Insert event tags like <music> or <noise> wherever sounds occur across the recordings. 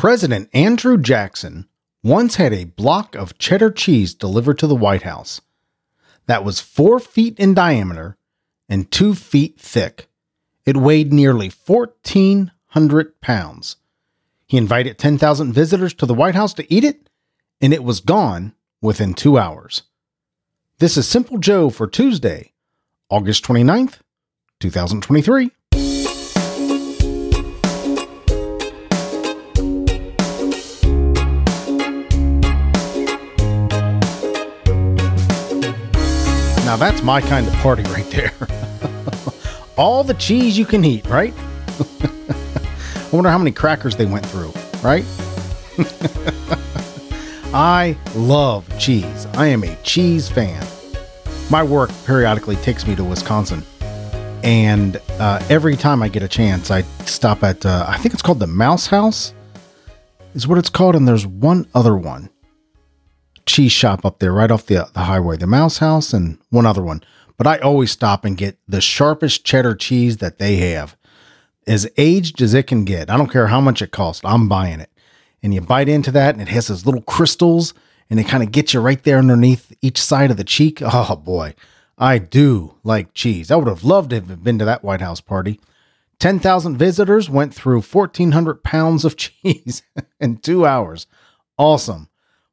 President Andrew Jackson once had a block of cheddar cheese delivered to the White House that was four feet in diameter and two feet thick. It weighed nearly 1,400 pounds. He invited 10,000 visitors to the White House to eat it, and it was gone within two hours. This is Simple Joe for Tuesday, August 29th, 2023. Now that's my kind of party right there. <laughs> All the cheese you can eat, right? <laughs> I wonder how many crackers they went through, right? <laughs> I love cheese. I am a cheese fan. My work periodically takes me to Wisconsin. And uh, every time I get a chance, I stop at, uh, I think it's called the Mouse House, is what it's called. And there's one other one cheese shop up there right off the, the highway, the Mouse House, and one other one. But I always stop and get the sharpest cheddar cheese that they have, as aged as it can get. I don't care how much it costs, I'm buying it. And you bite into that, and it has those little crystals, and it kind of gets you right there underneath each side of the cheek. Oh boy, I do like cheese. I would have loved to have been to that White House party. 10,000 visitors went through 1,400 pounds of <laughs> cheese in two hours. Awesome.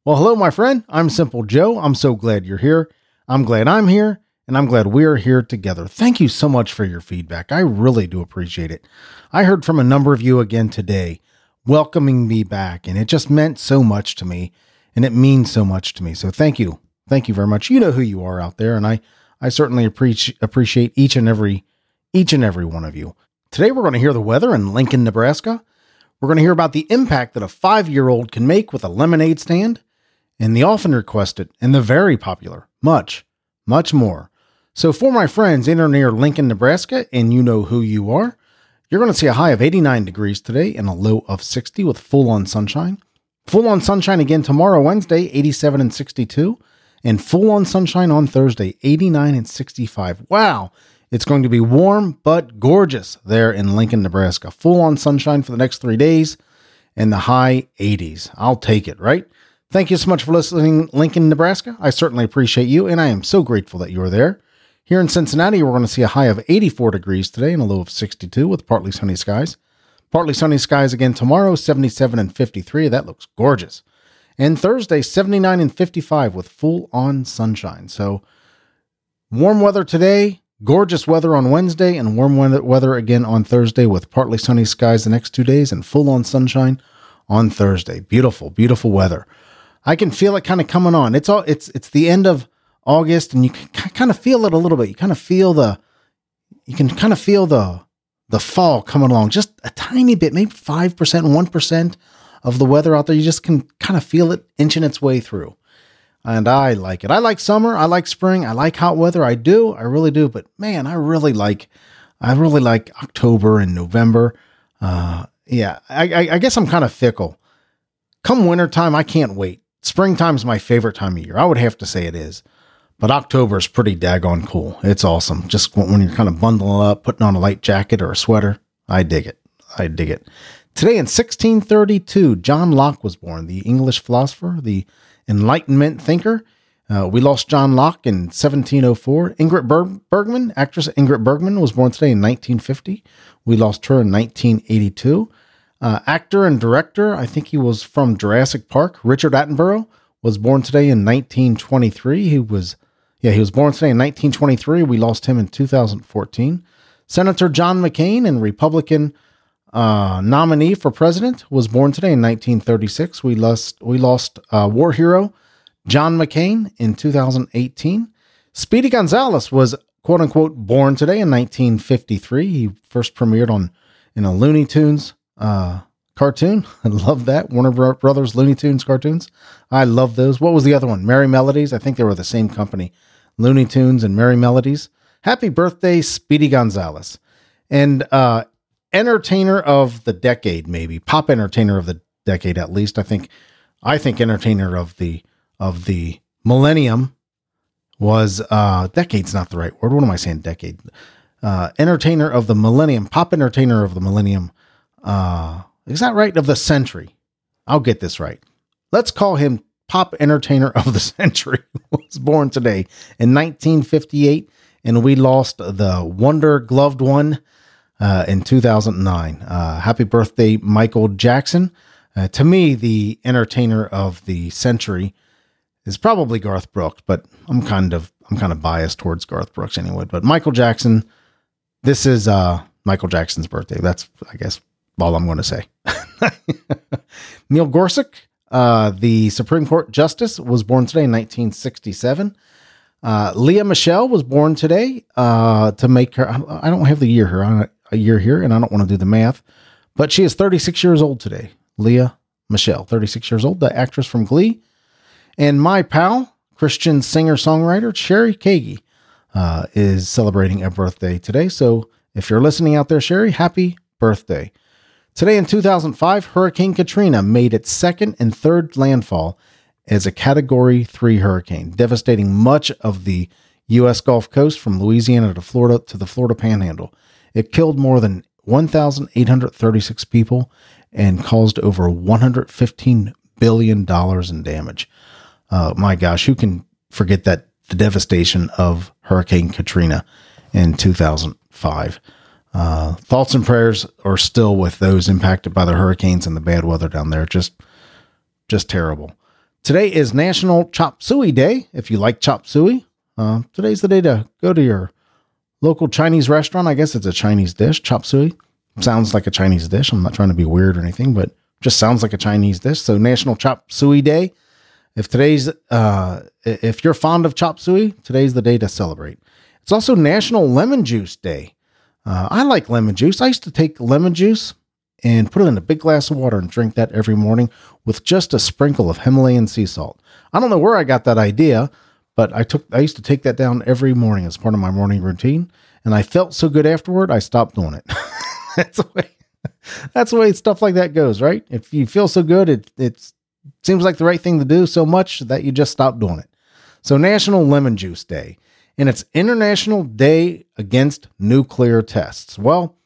Well, hello, my friend. I'm Simple Joe. I'm so glad you're here. I'm glad I'm here, and I'm glad we're here together. Thank you so much for your feedback. I really do appreciate it. I heard from a number of you again today welcoming me back, and it just meant so much to me, and it means so much to me. So thank you. Thank you very much. You know who you are out there, and I, I certainly appreciate each and every each and every one of you. Today we're going to hear the weather in Lincoln, Nebraska. We're going to hear about the impact that a five year old can make with a lemonade stand and the often requested and the very popular, much, much more. So, for my friends in or near Lincoln, Nebraska, and you know who you are, you're going to see a high of 89 degrees today and a low of 60 with full on sunshine. Full on sunshine again tomorrow, Wednesday, 87 and 62, and full on sunshine on Thursday, 89 and 65. Wow, it's going to be warm but gorgeous there in Lincoln, Nebraska. Full on sunshine for the next three days and the high 80s. I'll take it, right? Thank you so much for listening, Lincoln, Nebraska. I certainly appreciate you, and I am so grateful that you are there. Here in Cincinnati, we're going to see a high of 84 degrees today and a low of 62 with partly sunny skies. Partly sunny skies again tomorrow, 77 and 53. That looks gorgeous. And Thursday, 79 and 55 with full on sunshine. So warm weather today, gorgeous weather on Wednesday, and warm weather again on Thursday with partly sunny skies the next two days and full on sunshine on Thursday. Beautiful, beautiful weather. I can feel it kind of coming on. It's all it's it's the end of August, and you can kind of feel it a little bit. You kind of feel the you can kind of feel the the fall coming along just a tiny bit, maybe five percent, one percent of the weather out there. You just can kind of feel it inching its way through. And I like it. I like summer. I like spring. I like hot weather. I do. I really do. But man, I really like, I really like October and November. Uh, yeah, I, I, I guess I'm kind of fickle. Come wintertime, I can't wait. Springtime's my favorite time of year. I would have to say it is. But October is pretty daggone cool. It's awesome. Just when you're kind of bundling up, putting on a light jacket or a sweater. I dig it. I dig it. Today in 1632, John Locke was born, the English philosopher, the Enlightenment thinker. Uh, we lost John Locke in 1704. Ingrid Ber- Bergman, actress Ingrid Bergman, was born today in 1950. We lost her in 1982. Uh, actor and director, I think he was from Jurassic Park. Richard Attenborough was born today in 1923. He was, yeah, he was born today in 1923. We lost him in 2014. Senator John McCain and Republican uh, nominee for president was born today in 1936. We lost we lost uh, war hero John McCain in 2018. Speedy Gonzales was quote unquote born today in 1953. He first premiered on in a Looney Tunes uh, cartoon. <laughs> I love that. Warner Brothers Looney Tunes cartoons. I love those. What was the other one? Merrie Melodies. I think they were the same company. Looney Tunes and Merrie Melodies. Happy birthday, Speedy Gonzales. And uh, entertainer of the decade, maybe. Pop entertainer of the decade, at least. I think I think entertainer of the of the millennium was uh decade's not the right word. What am I saying? Decade. Uh entertainer of the millennium, pop entertainer of the millennium uh, is that right? Of the century. I'll get this right. Let's call him pop entertainer of the <laughs> century. was born today in 1958, and we lost the Wonder Gloved one uh, in 2009. Uh, happy birthday, Michael Jackson. Uh, to me, the entertainer of the century is probably Garth Brooks, but I'm kind of I'm kind of biased towards Garth Brooks anyway. But Michael Jackson, this is uh, Michael Jackson's birthday. That's I guess all I'm going to say. <laughs> Neil Gorsuch, uh, the Supreme Court Justice, was born today in 1967. Uh, Lea Michele was born today. Uh, to make her, I don't have the year here, a year here, and I don't want to do the math, but she is 36 years old today. Lea Michele, 36 years old, the actress from Glee, and my pal, Christian singer songwriter Sherry Kagi, uh, is celebrating a birthday today. So if you're listening out there, Sherry, happy birthday. Today in 2005, Hurricane Katrina made its second and third landfall as a Category 3 hurricane, devastating much of the U.S. Gulf Coast from Louisiana to Florida to the Florida Panhandle. It killed more than 1,836 people and caused over $115 billion in damage. Uh, my gosh, who can forget that the devastation of Hurricane Katrina in 2005? Uh, thoughts and prayers are still with those impacted by the hurricanes and the bad weather down there. Just, just terrible. Today is National Chop Suey Day. If you like chop suey, uh, today's the day to go to your local Chinese restaurant. I guess it's a Chinese dish. Chop suey sounds like a Chinese dish. I'm not trying to be weird or anything, but just sounds like a Chinese dish. So National Chop Suey Day. If today's, uh, if you're fond of chop suey, today's the day to celebrate. It's also National Lemon Juice Day. Uh, I like lemon juice. I used to take lemon juice and put it in a big glass of water and drink that every morning with just a sprinkle of Himalayan sea salt. I don't know where I got that idea, but I took I used to take that down every morning as part of my morning routine, and I felt so good afterward. I stopped doing it. <laughs> that's the way. That's the way stuff like that goes, right? If you feel so good, it it seems like the right thing to do so much that you just stop doing it. So National Lemon Juice Day, and it's International Day Against Nuclear Tests. Well,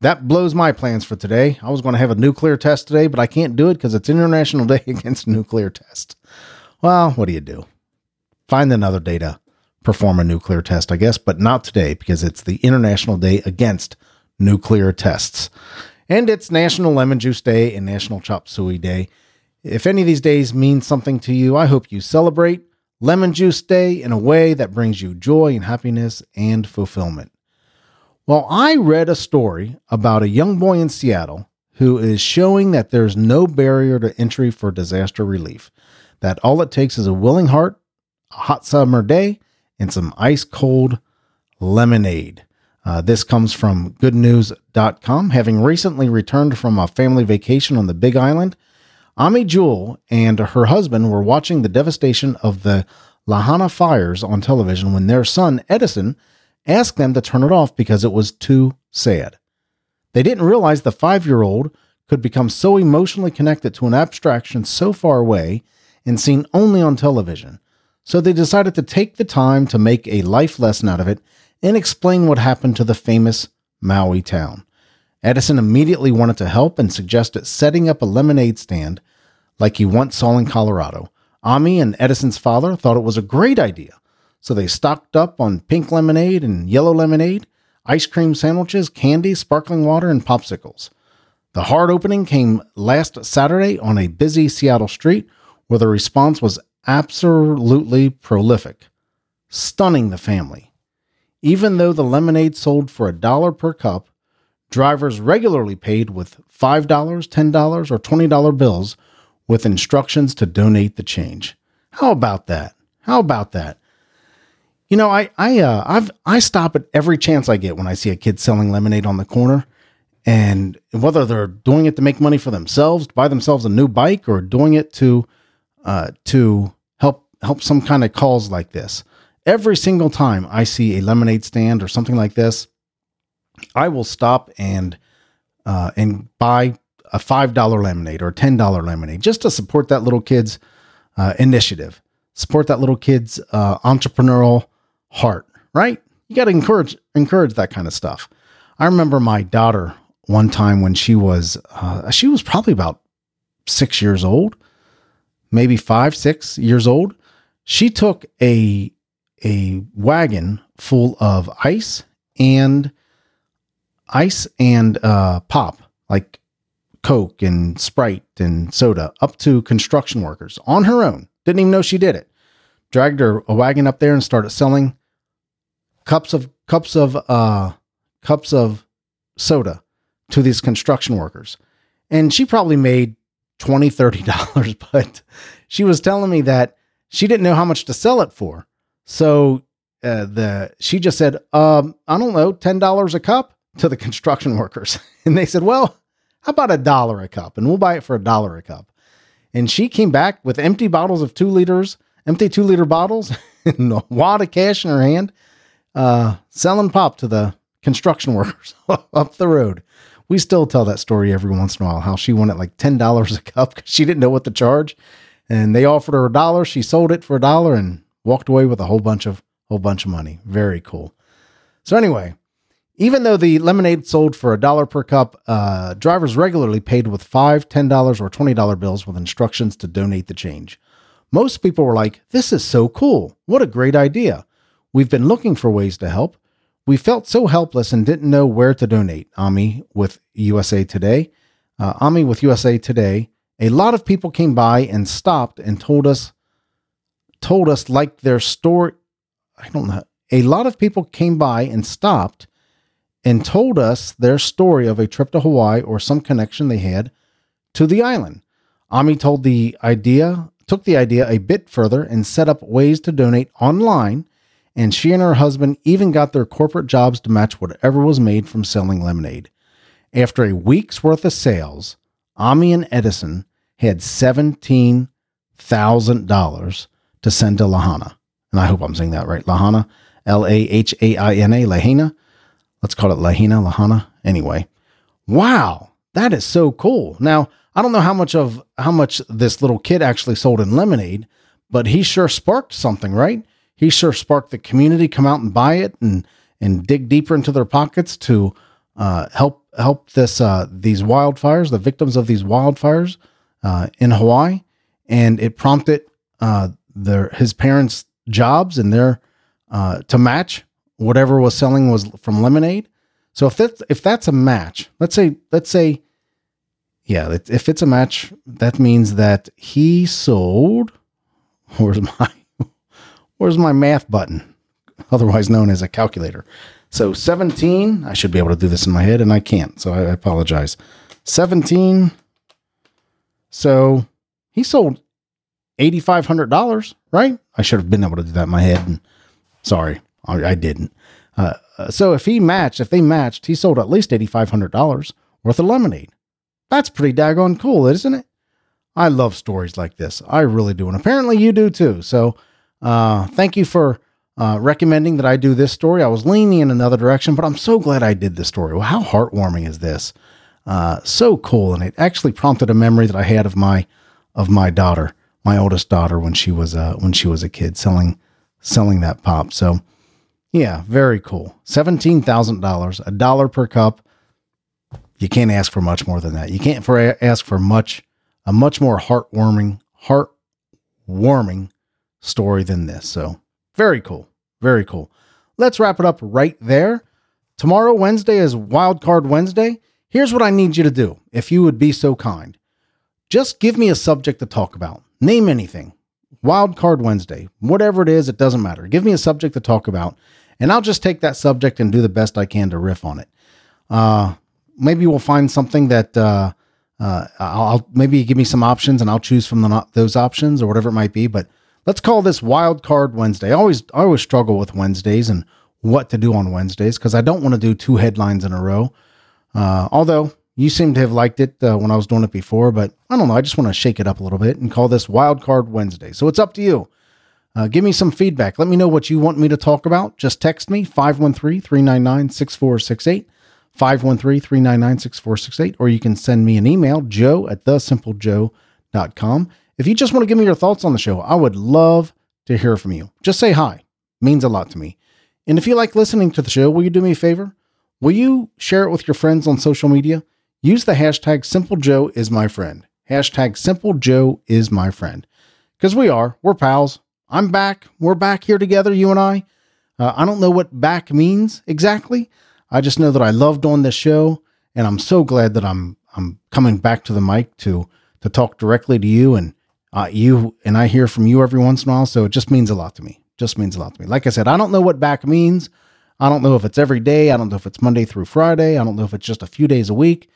that blows my plans for today. I was going to have a nuclear test today, but I can't do it because it's International <laughs> Day Against Nuclear Test. Well, what do you do? Find another day to perform a nuclear test, I guess, but not today because it's the International Day Against Nuclear Tests. And it's National Lemon Juice Day and National Chop Suey Day. If any of these days mean something to you, I hope you celebrate Lemon Juice Day in a way that brings you joy and happiness and fulfillment. Well, I read a story about a young boy in Seattle who is showing that there's no barrier to entry for disaster relief, that all it takes is a willing heart, a hot summer day, and some ice cold lemonade. Uh, this comes from goodnews.com. Having recently returned from a family vacation on the Big Island, Ami Jewell and her husband were watching the devastation of the Lahana fires on television when their son, Edison, asked them to turn it off because it was too sad. They didn't realize the five year old could become so emotionally connected to an abstraction so far away and seen only on television. So they decided to take the time to make a life lesson out of it and explain what happened to the famous Maui town. Edison immediately wanted to help and suggested setting up a lemonade stand like he once saw in Colorado. Ami and Edison's father thought it was a great idea so they stocked up on pink lemonade and yellow lemonade, ice cream sandwiches, candy, sparkling water, and popsicles. The hard opening came last Saturday on a busy Seattle street where the response was absolutely prolific, stunning the family. Even though the lemonade sold for a dollar per cup, drivers regularly paid with $5, $10, or $20 bills with instructions to donate the change. How about that? How about that? You know, I I uh, I've I stop at every chance I get when I see a kid selling lemonade on the corner, and whether they're doing it to make money for themselves, to buy themselves a new bike, or doing it to uh, to help help some kind of cause like this. Every single time I see a lemonade stand or something like this, I will stop and uh, and buy a five dollar lemonade or a ten dollar lemonade just to support that little kid's uh, initiative, support that little kid's uh, entrepreneurial heart, right? You got to encourage encourage that kind of stuff. I remember my daughter one time when she was uh, she was probably about six years old, maybe five, six years old. She took a a wagon full of ice and ice and uh, pop, like Coke and Sprite and soda, up to construction workers on her own. Didn't even know she did it. Dragged her a wagon up there and started selling cups of cups of uh, cups of soda to these construction workers. And she probably made 20 30 <laughs> dollars, but she was telling me that she didn't know how much to sell it for. So uh, the she just said, um, I don't know, ten dollars a cup to the construction workers, <laughs> and they said, well, how about a dollar a cup, and we'll buy it for a dollar a cup. And she came back with empty bottles of two liters, empty two liter bottles, <laughs> and a wad of cash in her hand, uh, selling pop to the construction <laughs> workers up the road. We still tell that story every once in a while how she wanted like ten dollars a cup because she didn't know what to charge, and they offered her a dollar. She sold it for a dollar and walked away with a whole bunch of whole bunch of money. Very cool. So anyway, even though the lemonade sold for a dollar per cup, uh, drivers regularly paid with five, ten dollars, or twenty dollar bills with instructions to donate the change. Most people were like, "This is so cool! What a great idea! We've been looking for ways to help. We felt so helpless and didn't know where to donate." Ami with USA Today. Uh, Ami with USA Today. A lot of people came by and stopped and told us told us like their story. I don't know. A lot of people came by and stopped and told us their story of a trip to Hawaii or some connection they had to the island. Ami told the idea, took the idea a bit further and set up ways to donate online. And she and her husband even got their corporate jobs to match whatever was made from selling lemonade. After a week's worth of sales, Ami and Edison had $17,000 to send to Lahana. And I hope I'm saying that right. Lahana, L A H A I N A, Lahana. Let's call it Lahina, Lahana. Anyway, wow, that is so cool. Now, I don't know how much of how much this little kid actually sold in lemonade, but he sure sparked something, right? He sure sparked the community come out and buy it and and dig deeper into their pockets to uh, help help this uh, these wildfires, the victims of these wildfires uh, in Hawaii, and it prompted uh, their his parents' jobs and their uh, to match whatever was selling was from lemonade. So if that's if that's a match, let's say let's say, yeah, if it's a match, that means that he sold. <laughs> Where's my <laughs> where's my math button, <laughs> otherwise known as a calculator? So 17, I should be able to do this in my head, and I can't. So I apologize. 17. So he sold $8,500, right? I should have been able to do that in my head. And sorry, I, I didn't. Uh, so if he matched, if they matched, he sold at least $8,500 worth of lemonade. That's pretty daggone cool, isn't it? I love stories like this. I really do. And apparently you do too. So uh, thank you for uh, recommending that I do this story. I was leaning in another direction, but I'm so glad I did this story. Well, how heartwarming is this? Uh, so cool. And it actually prompted a memory that I had of my, of my daughter my oldest daughter when she was uh, when she was a kid selling selling that pop. So yeah, very cool. Seventeen thousand dollars, a dollar per cup. You can't ask for much more than that. You can't for ask for much a much more heartwarming heartwarming story than this. So very cool, very cool. Let's wrap it up right there. Tomorrow, Wednesday, is Wild Card Wednesday. Here's what I need you to do, if you would be so kind. Just give me a subject to talk about. Name anything. Wild Card Wednesday, whatever it is, it doesn't matter. Give me a subject to talk about, and I'll just take that subject and do the best I can to riff on it. Uh, maybe we'll find something that uh, uh, I'll maybe give me some options, and I'll choose from the, those options or whatever it might be. But let's call this Wild Card Wednesday. I always I always struggle with Wednesdays and what to do on Wednesdays because I don't want to do two headlines in a row. Uh, although you seem to have liked it uh, when I was doing it before, but I don't know. I just want to shake it up a little bit and call this Wild Card Wednesday. So it's up to you. Uh, give me some feedback. Let me know what you want me to talk about. Just text me 513 399 6468, 513 399 6468, or you can send me an email, joe at thesimplejoe.com. If you just want to give me your thoughts on the show, I would love to hear from you. Just say hi, means a lot to me. And if you like listening to the show, will you do me a favor? Will you share it with your friends on social media? Use the hashtag Simple Joe is my friend. Hashtag Simple Joe is my friend. Because we are. We're pals. I'm back. We're back here together, you and I. Uh, I don't know what back means exactly. I just know that I loved doing this show, and I'm so glad that I'm I'm coming back to the mic to to talk directly to you and uh, you and I hear from you every once in a while. So it just means a lot to me. Just means a lot to me. Like I said, I don't know what back means. I don't know if it's every day. I don't know if it's Monday through Friday. I don't know if it's just a few days a week.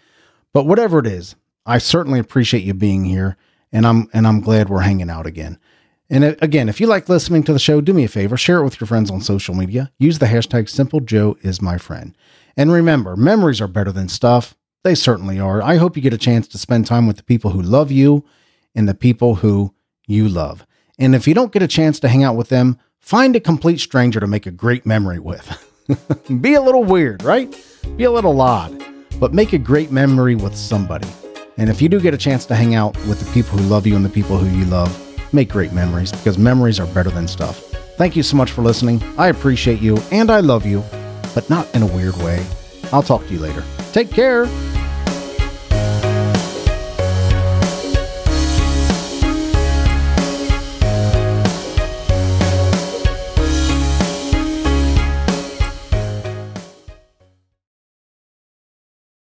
But whatever it is, I certainly appreciate you being here, and I'm and I'm glad we're hanging out again. And uh, again, if you like listening to the show, do me a favor, share it with your friends on social media. Use the hashtag Simple Joe is my friend. And remember, memories are better than stuff. They certainly are. I hope you get a chance to spend time with the people who love you and the people who you love. And if you don't get a chance to hang out with them, find a complete stranger to make a great memory with. <laughs> Be a little weird, right? Be a little odd, but make a great memory with somebody. And if you do get a chance to hang out with the people who love you and the people who you love, make great memories because memories are better than stuff. Thank you so much for listening. I appreciate you and I love you, but not in a weird way. I'll talk to you later. Take care.